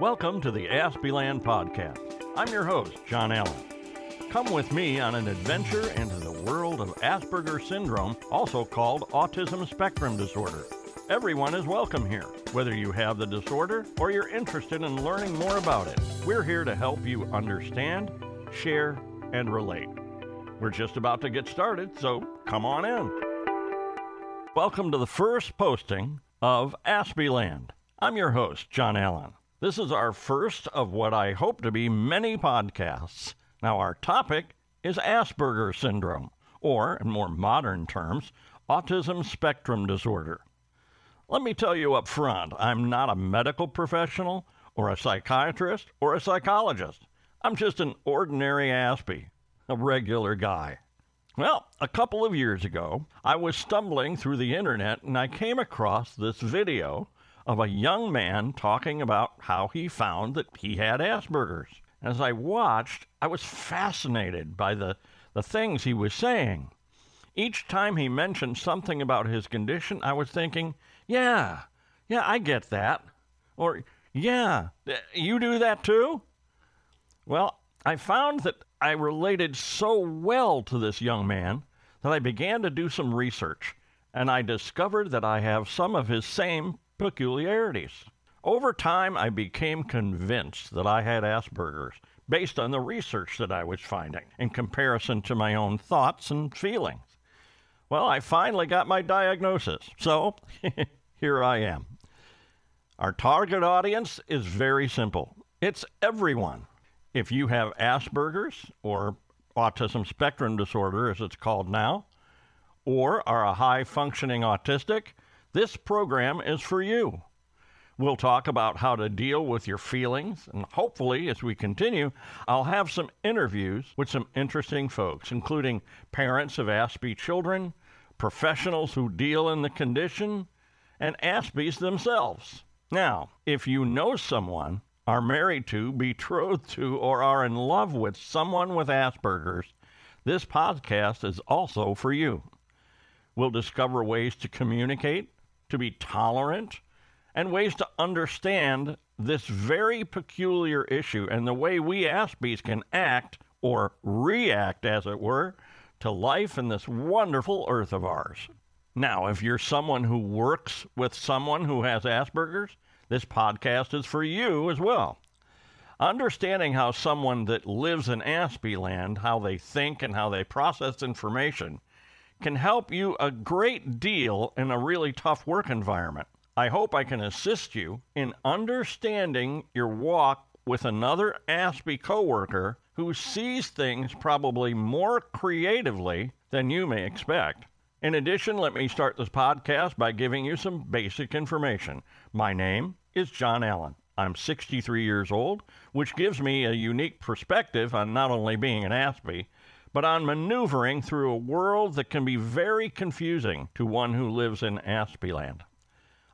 Welcome to the Aspieland Podcast. I'm your host, John Allen. Come with me on an adventure into the world of Asperger's syndrome, also called autism spectrum disorder. Everyone is welcome here, whether you have the disorder or you're interested in learning more about it. We're here to help you understand, share, and relate. We're just about to get started, so come on in. Welcome to the first posting of Aspieland. I'm your host, John Allen. This is our first of what I hope to be many podcasts. Now, our topic is Asperger's syndrome, or, in more modern terms, autism spectrum disorder. Let me tell you up front I'm not a medical professional, or a psychiatrist, or a psychologist. I'm just an ordinary Aspie, a regular guy. Well, a couple of years ago, I was stumbling through the internet and I came across this video of a young man talking about how he found that he had Asperger's. As I watched, I was fascinated by the, the things he was saying. Each time he mentioned something about his condition, I was thinking, yeah, yeah, I get that. Or, yeah, you do that too? Well, I found that I related so well to this young man that I began to do some research, and I discovered that I have some of his same peculiarities. Over time, I became convinced that I had Asperger's based on the research that I was finding in comparison to my own thoughts and feelings. Well, I finally got my diagnosis, so here I am. Our target audience is very simple it's everyone. If you have Asperger's or autism spectrum disorder, as it's called now, or are a high functioning autistic, this program is for you. We'll talk about how to deal with your feelings, and hopefully, as we continue, I'll have some interviews with some interesting folks, including parents of Aspie children, professionals who deal in the condition, and Aspies themselves. Now, if you know someone, are married to, betrothed to, or are in love with someone with Asperger's, this podcast is also for you. We'll discover ways to communicate to be tolerant, and ways to understand this very peculiar issue and the way we Aspies can act or react, as it were, to life in this wonderful earth of ours. Now, if you're someone who works with someone who has Asperger's, this podcast is for you as well. Understanding how someone that lives in Aspie land, how they think and how they process information, can help you a great deal in a really tough work environment. I hope I can assist you in understanding your walk with another Aspie coworker who sees things probably more creatively than you may expect. In addition, let me start this podcast by giving you some basic information. My name is John Allen. I'm 63 years old, which gives me a unique perspective on not only being an Aspie, but on maneuvering through a world that can be very confusing to one who lives in Aspieland.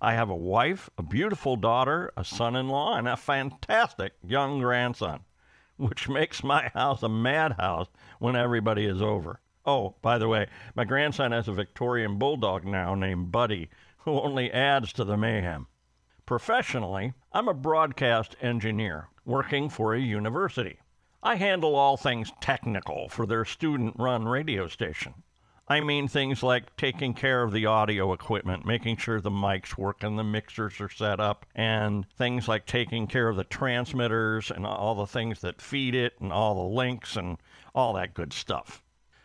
I have a wife, a beautiful daughter, a son in law, and a fantastic young grandson, which makes my house a madhouse when everybody is over. Oh, by the way, my grandson has a Victorian bulldog now named Buddy, who only adds to the mayhem. Professionally, I'm a broadcast engineer working for a university. I handle all things technical for their student run radio station. I mean things like taking care of the audio equipment, making sure the mics work and the mixers are set up, and things like taking care of the transmitters and all the things that feed it and all the links and all that good stuff.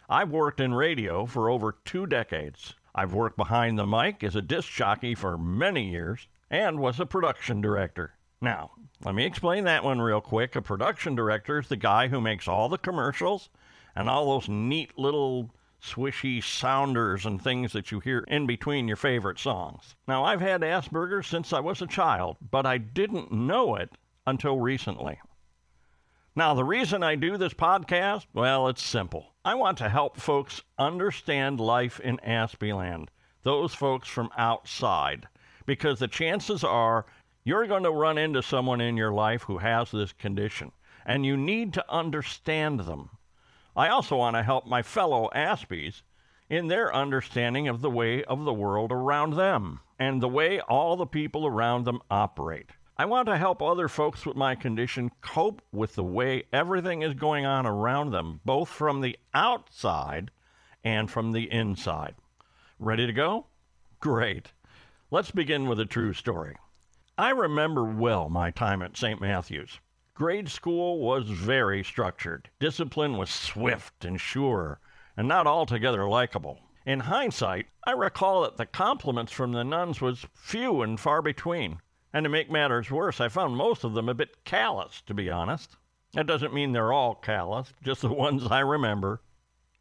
I've worked in radio for over two decades. I've worked behind the mic as a disc jockey for many years and was a production director. Now, let me explain that one real quick. A production director is the guy who makes all the commercials and all those neat little swishy sounders and things that you hear in between your favorite songs. Now, I've had Asperger's since I was a child, but I didn't know it until recently. Now, the reason I do this podcast, well, it's simple. I want to help folks understand life in Aspieland, those folks from outside, because the chances are you're going to run into someone in your life who has this condition, and you need to understand them. I also want to help my fellow Aspies in their understanding of the way of the world around them and the way all the people around them operate. I want to help other folks with my condition cope with the way everything is going on around them, both from the outside and from the inside. Ready to go? Great. Let's begin with a true story. I remember well my time at St. Matthew's. Grade school was very structured. Discipline was swift and sure, and not altogether likable. In hindsight, I recall that the compliments from the nuns was few and far between. And to make matters worse, I found most of them a bit callous, to be honest. That doesn't mean they're all callous, just the ones I remember.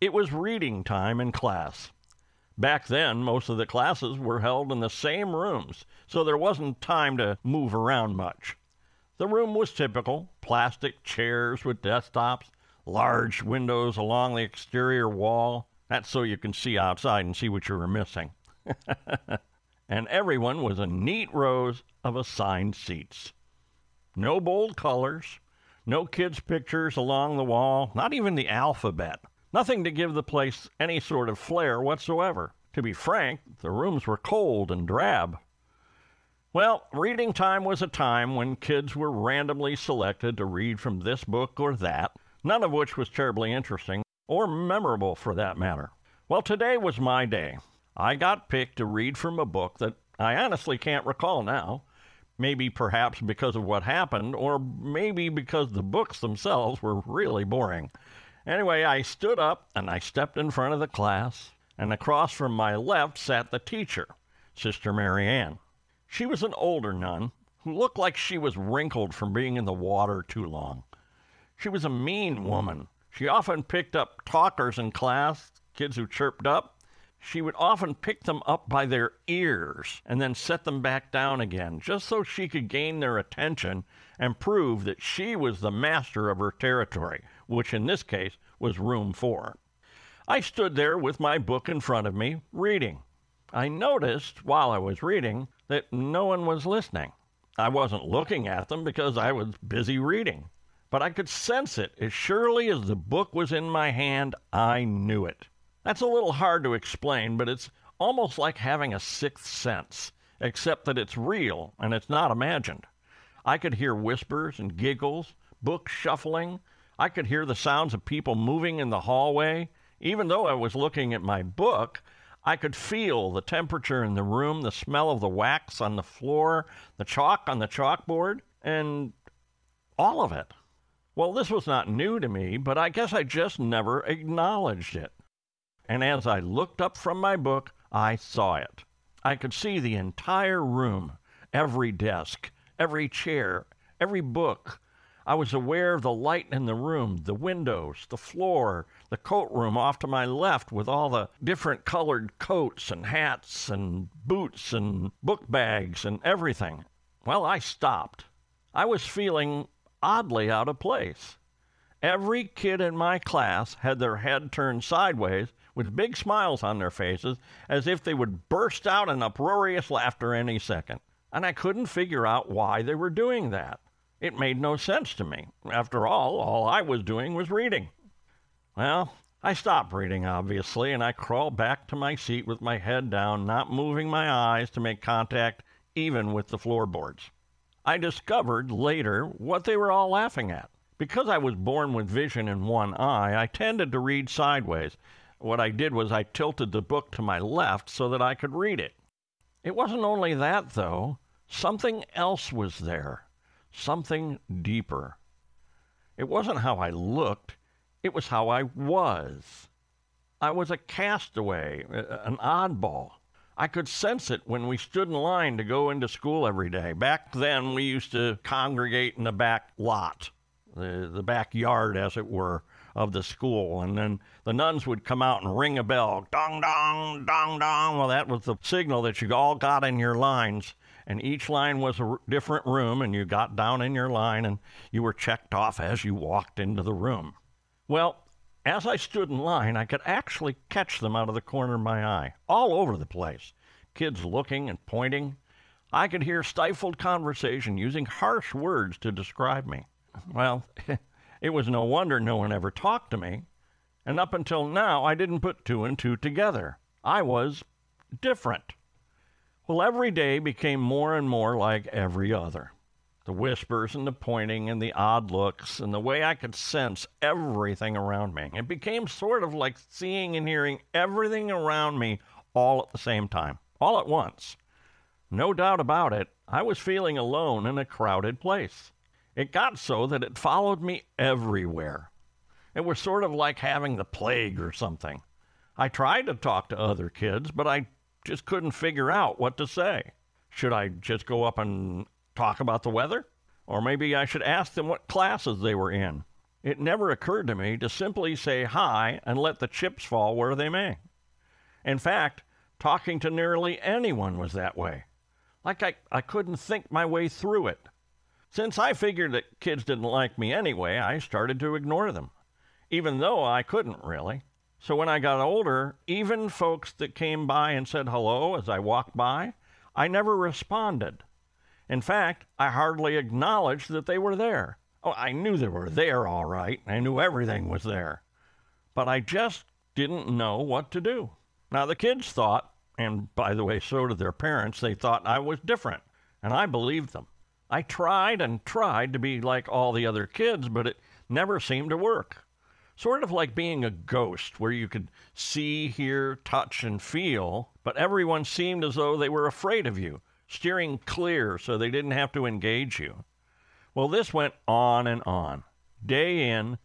It was reading time in class. Back then, most of the classes were held in the same rooms, so there wasn't time to move around much. The room was typical plastic chairs with desktops, large windows along the exterior wall. That's so you can see outside and see what you were missing. and everyone was in neat rows of assigned seats. No bold colors, no kids' pictures along the wall, not even the alphabet. Nothing to give the place any sort of flair whatsoever. To be frank, the rooms were cold and drab. Well, reading time was a time when kids were randomly selected to read from this book or that, none of which was terribly interesting or memorable for that matter. Well, today was my day. I got picked to read from a book that I honestly can't recall now. Maybe perhaps because of what happened, or maybe because the books themselves were really boring. Anyway, I stood up and I stepped in front of the class, and across from my left sat the teacher, Sister Mary Ann. She was an older nun who looked like she was wrinkled from being in the water too long. She was a mean woman. She often picked up talkers in class, kids who chirped up, she would often pick them up by their ears and then set them back down again, just so she could gain their attention and prove that she was the master of her territory, which in this case was room four. I stood there with my book in front of me, reading. I noticed while I was reading that no one was listening. I wasn't looking at them because I was busy reading, but I could sense it as surely as the book was in my hand. I knew it. That's a little hard to explain, but it's almost like having a sixth sense, except that it's real and it's not imagined. I could hear whispers and giggles, books shuffling. I could hear the sounds of people moving in the hallway. Even though I was looking at my book, I could feel the temperature in the room, the smell of the wax on the floor, the chalk on the chalkboard, and all of it. Well, this was not new to me, but I guess I just never acknowledged it and as I looked up from my book, I saw it. I could see the entire room, every desk, every chair, every book. I was aware of the light in the room, the windows, the floor, the coat room off to my left with all the different colored coats and hats and boots and book bags and everything. Well, I stopped. I was feeling oddly out of place. Every kid in my class had their head turned sideways with big smiles on their faces, as if they would burst out in uproarious laughter any second. And I couldn't figure out why they were doing that. It made no sense to me. After all, all I was doing was reading. Well, I stopped reading, obviously, and I crawled back to my seat with my head down, not moving my eyes to make contact even with the floorboards. I discovered later what they were all laughing at. Because I was born with vision in one eye, I tended to read sideways, what I did was I tilted the book to my left so that I could read it. It wasn't only that, though. Something else was there, something deeper. It wasn't how I looked, it was how I was. I was a castaway, an oddball. I could sense it when we stood in line to go into school every day. Back then, we used to congregate in the back lot, the, the backyard, as it were, of the school. And then the nuns would come out and ring a bell, dong, dong, dong, dong. Well, that was the signal that you all got in your lines. And each line was a different room, and you got down in your line and you were checked off as you walked into the room. Well, as I stood in line, I could actually catch them out of the corner of my eye, all over the place. Kids looking and pointing. I could hear stifled conversation using harsh words to describe me. Well, It was no wonder no one ever talked to me. And up until now, I didn't put two and two together. I was different. Well, every day became more and more like every other. The whispers and the pointing and the odd looks and the way I could sense everything around me. It became sort of like seeing and hearing everything around me all at the same time, all at once. No doubt about it, I was feeling alone in a crowded place. It got so that it followed me everywhere. It was sort of like having the plague or something. I tried to talk to other kids, but I just couldn't figure out what to say. Should I just go up and talk about the weather? Or maybe I should ask them what classes they were in. It never occurred to me to simply say hi and let the chips fall where they may. In fact, talking to nearly anyone was that way. Like I, I couldn't think my way through it. Since I figured that kids didn't like me anyway, I started to ignore them, even though I couldn't really. So when I got older, even folks that came by and said hello as I walked by, I never responded. In fact, I hardly acknowledged that they were there. Oh, I knew they were there all right. I knew everything was there. But I just didn't know what to do. Now, the kids thought, and by the way, so did their parents, they thought I was different, and I believed them. I tried and tried to be like all the other kids, but it never seemed to work. Sort of like being a ghost, where you could see, hear, touch, and feel, but everyone seemed as though they were afraid of you steering clear so they didn't have to engage you. Well, this went on and on, day in,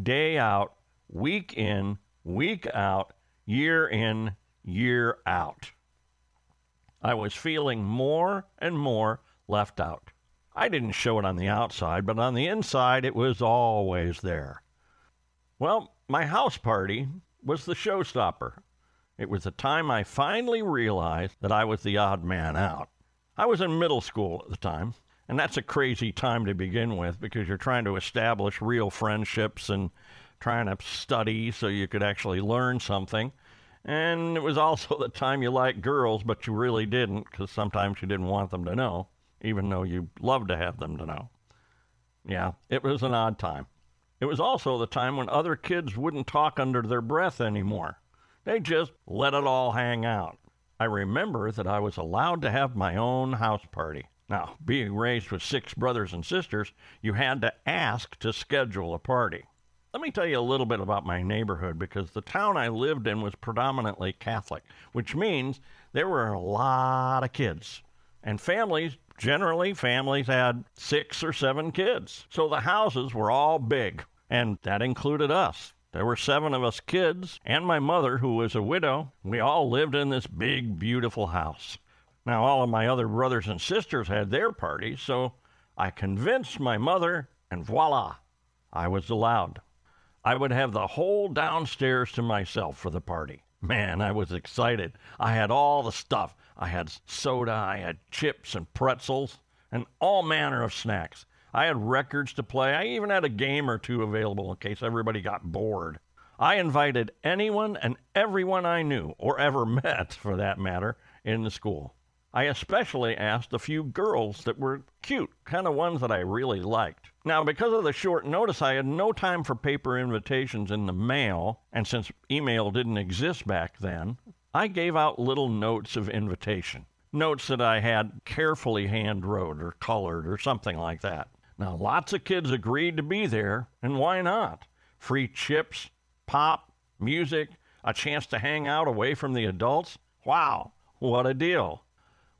day out, week in, week out, year in, year out. I was feeling more and more left out. I didn't show it on the outside, but on the inside it was always there. Well, my house party was the showstopper. It was the time I finally realized that I was the odd man out. I was in middle school at the time, and that's a crazy time to begin with because you're trying to establish real friendships and trying to study so you could actually learn something. And it was also the time you liked girls, but you really didn't because sometimes you didn't want them to know, even though you loved to have them to know. Yeah, it was an odd time. It was also the time when other kids wouldn't talk under their breath anymore. They just let it all hang out. I remember that I was allowed to have my own house party. Now, being raised with six brothers and sisters, you had to ask to schedule a party. Let me tell you a little bit about my neighborhood because the town I lived in was predominantly Catholic, which means there were a lot of kids. And families, generally, families had six or seven kids. So the houses were all big, and that included us. There were seven of us kids, and my mother, who was a widow. We all lived in this big, beautiful house. Now, all of my other brothers and sisters had their parties, so I convinced my mother, and voila, I was allowed. I would have the whole downstairs to myself for the party. Man, I was excited. I had all the stuff. I had soda, I had chips and pretzels, and all manner of snacks. I had records to play. I even had a game or two available in case everybody got bored. I invited anyone and everyone I knew, or ever met for that matter, in the school. I especially asked a few girls that were cute, kind of ones that I really liked. Now, because of the short notice, I had no time for paper invitations in the mail, and since email didn't exist back then, I gave out little notes of invitation. Notes that I had carefully hand wrote or colored or something like that. Now, lots of kids agreed to be there, and why not? Free chips, pop, music, a chance to hang out away from the adults. Wow, what a deal.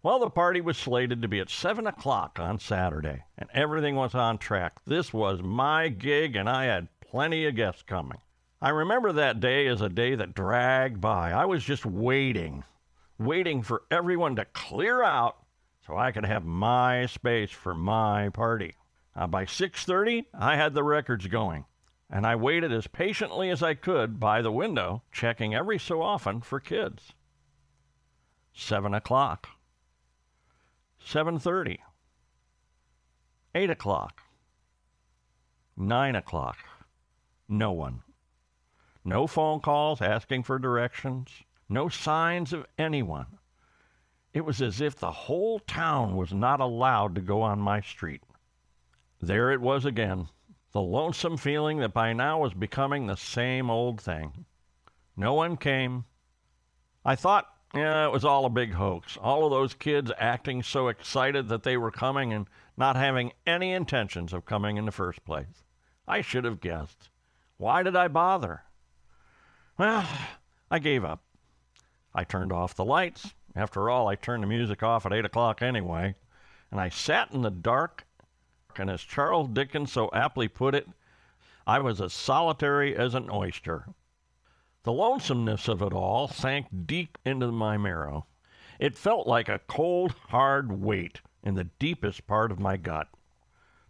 Well, the party was slated to be at 7 o'clock on Saturday, and everything was on track. This was my gig, and I had plenty of guests coming. I remember that day as a day that dragged by. I was just waiting, waiting for everyone to clear out so I could have my space for my party. Uh, by 6:30, I had the records going, and I waited as patiently as I could by the window, checking every so often for kids. 7 o'clock. 7:30. 8 o'clock. 9 o'clock. No one. No phone calls asking for directions. No signs of anyone. It was as if the whole town was not allowed to go on my street. There it was again, the lonesome feeling that by now was becoming the same old thing. No one came. I thought, yeah, it was all a big hoax. All of those kids acting so excited that they were coming and not having any intentions of coming in the first place. I should have guessed. Why did I bother? Well, I gave up. I turned off the lights. After all, I turned the music off at 8 o'clock anyway. And I sat in the dark, and as Charles Dickens so aptly put it, I was as solitary as an oyster. The lonesomeness of it all sank deep into my marrow. It felt like a cold, hard weight in the deepest part of my gut.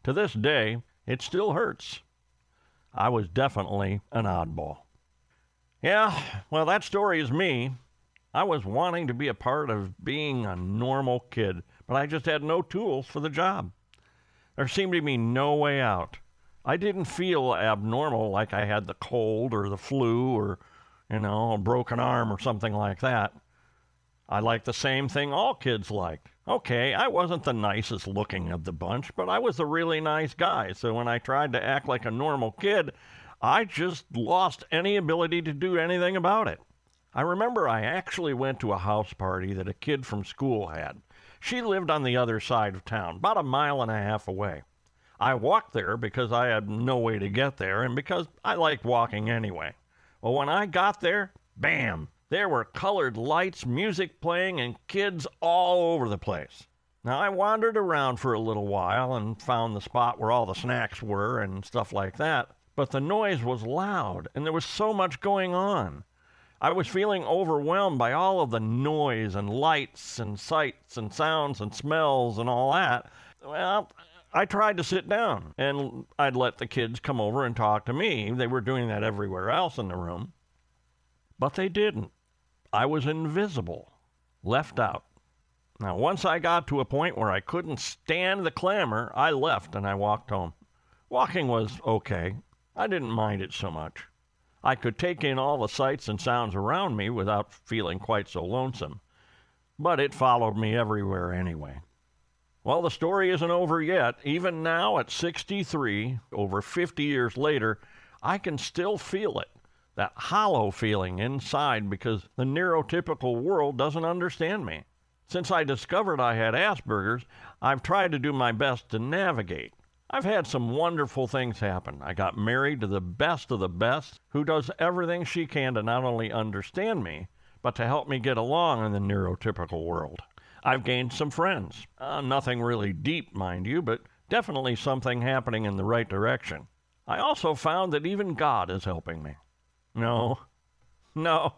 To this day, it still hurts. I was definitely an oddball. Yeah, well, that story is me. I was wanting to be a part of being a normal kid, but I just had no tools for the job. There seemed to be no way out. I didn't feel abnormal like I had the cold or the flu or, you know, a broken arm or something like that. I liked the same thing all kids liked. Okay, I wasn't the nicest looking of the bunch, but I was a really nice guy. So when I tried to act like a normal kid, I just lost any ability to do anything about it. I remember I actually went to a house party that a kid from school had. She lived on the other side of town, about a mile and a half away. I walked there because I had no way to get there and because I liked walking anyway. Well, when I got there, bam, there were colored lights, music playing, and kids all over the place. Now, I wandered around for a little while and found the spot where all the snacks were and stuff like that, but the noise was loud and there was so much going on. I was feeling overwhelmed by all of the noise and lights and sights and sounds and smells and all that. Well, I tried to sit down and I'd let the kids come over and talk to me. They were doing that everywhere else in the room. But they didn't. I was invisible, left out. Now, once I got to a point where I couldn't stand the clamor, I left and I walked home. Walking was okay. I didn't mind it so much. I could take in all the sights and sounds around me without feeling quite so lonesome. But it followed me everywhere anyway. Well, the story isn't over yet. Even now, at 63, over 50 years later, I can still feel it that hollow feeling inside because the neurotypical world doesn't understand me. Since I discovered I had Asperger's, I've tried to do my best to navigate. I've had some wonderful things happen. I got married to the best of the best, who does everything she can to not only understand me, but to help me get along in the neurotypical world. I've gained some friends. Uh, nothing really deep, mind you, but definitely something happening in the right direction. I also found that even God is helping me. No, no,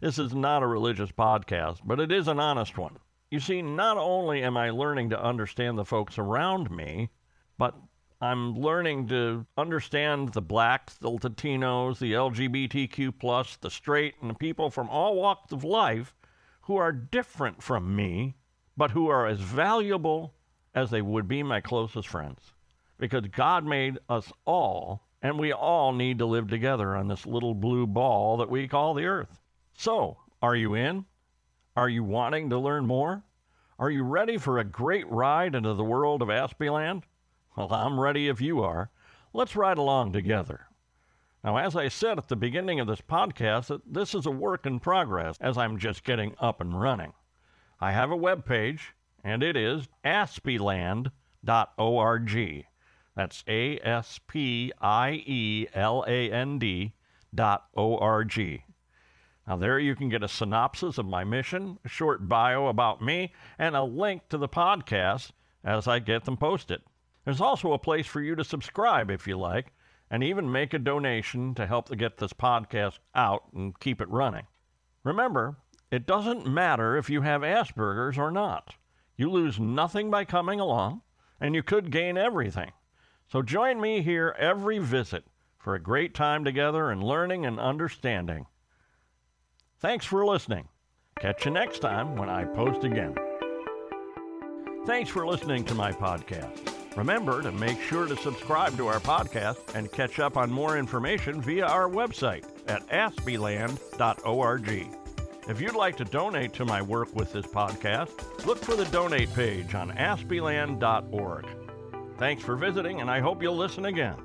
this is not a religious podcast, but it is an honest one. You see, not only am I learning to understand the folks around me, but I'm learning to understand the blacks, the Latinos, the LGBTQ, plus, the straight, and the people from all walks of life who are different from me, but who are as valuable as they would be my closest friends. Because God made us all and we all need to live together on this little blue ball that we call the Earth. So, are you in? Are you wanting to learn more? Are you ready for a great ride into the world of Aspieland? Well, I'm ready if you are. Let's ride along together. Now, as I said at the beginning of this podcast, this is a work in progress as I'm just getting up and running. I have a web page, and it is aspieland.org. That's A S P I E L A N D dot O R G. Now, there you can get a synopsis of my mission, a short bio about me, and a link to the podcast as I get them posted. There's also a place for you to subscribe if you like, and even make a donation to help to get this podcast out and keep it running. Remember, it doesn't matter if you have Asperger's or not. You lose nothing by coming along, and you could gain everything. So join me here every visit for a great time together and learning and understanding. Thanks for listening. Catch you next time when I post again. Thanks for listening to my podcast. Remember to make sure to subscribe to our podcast and catch up on more information via our website at aspieland.org. If you'd like to donate to my work with this podcast, look for the donate page on aspieland.org. Thanks for visiting, and I hope you'll listen again.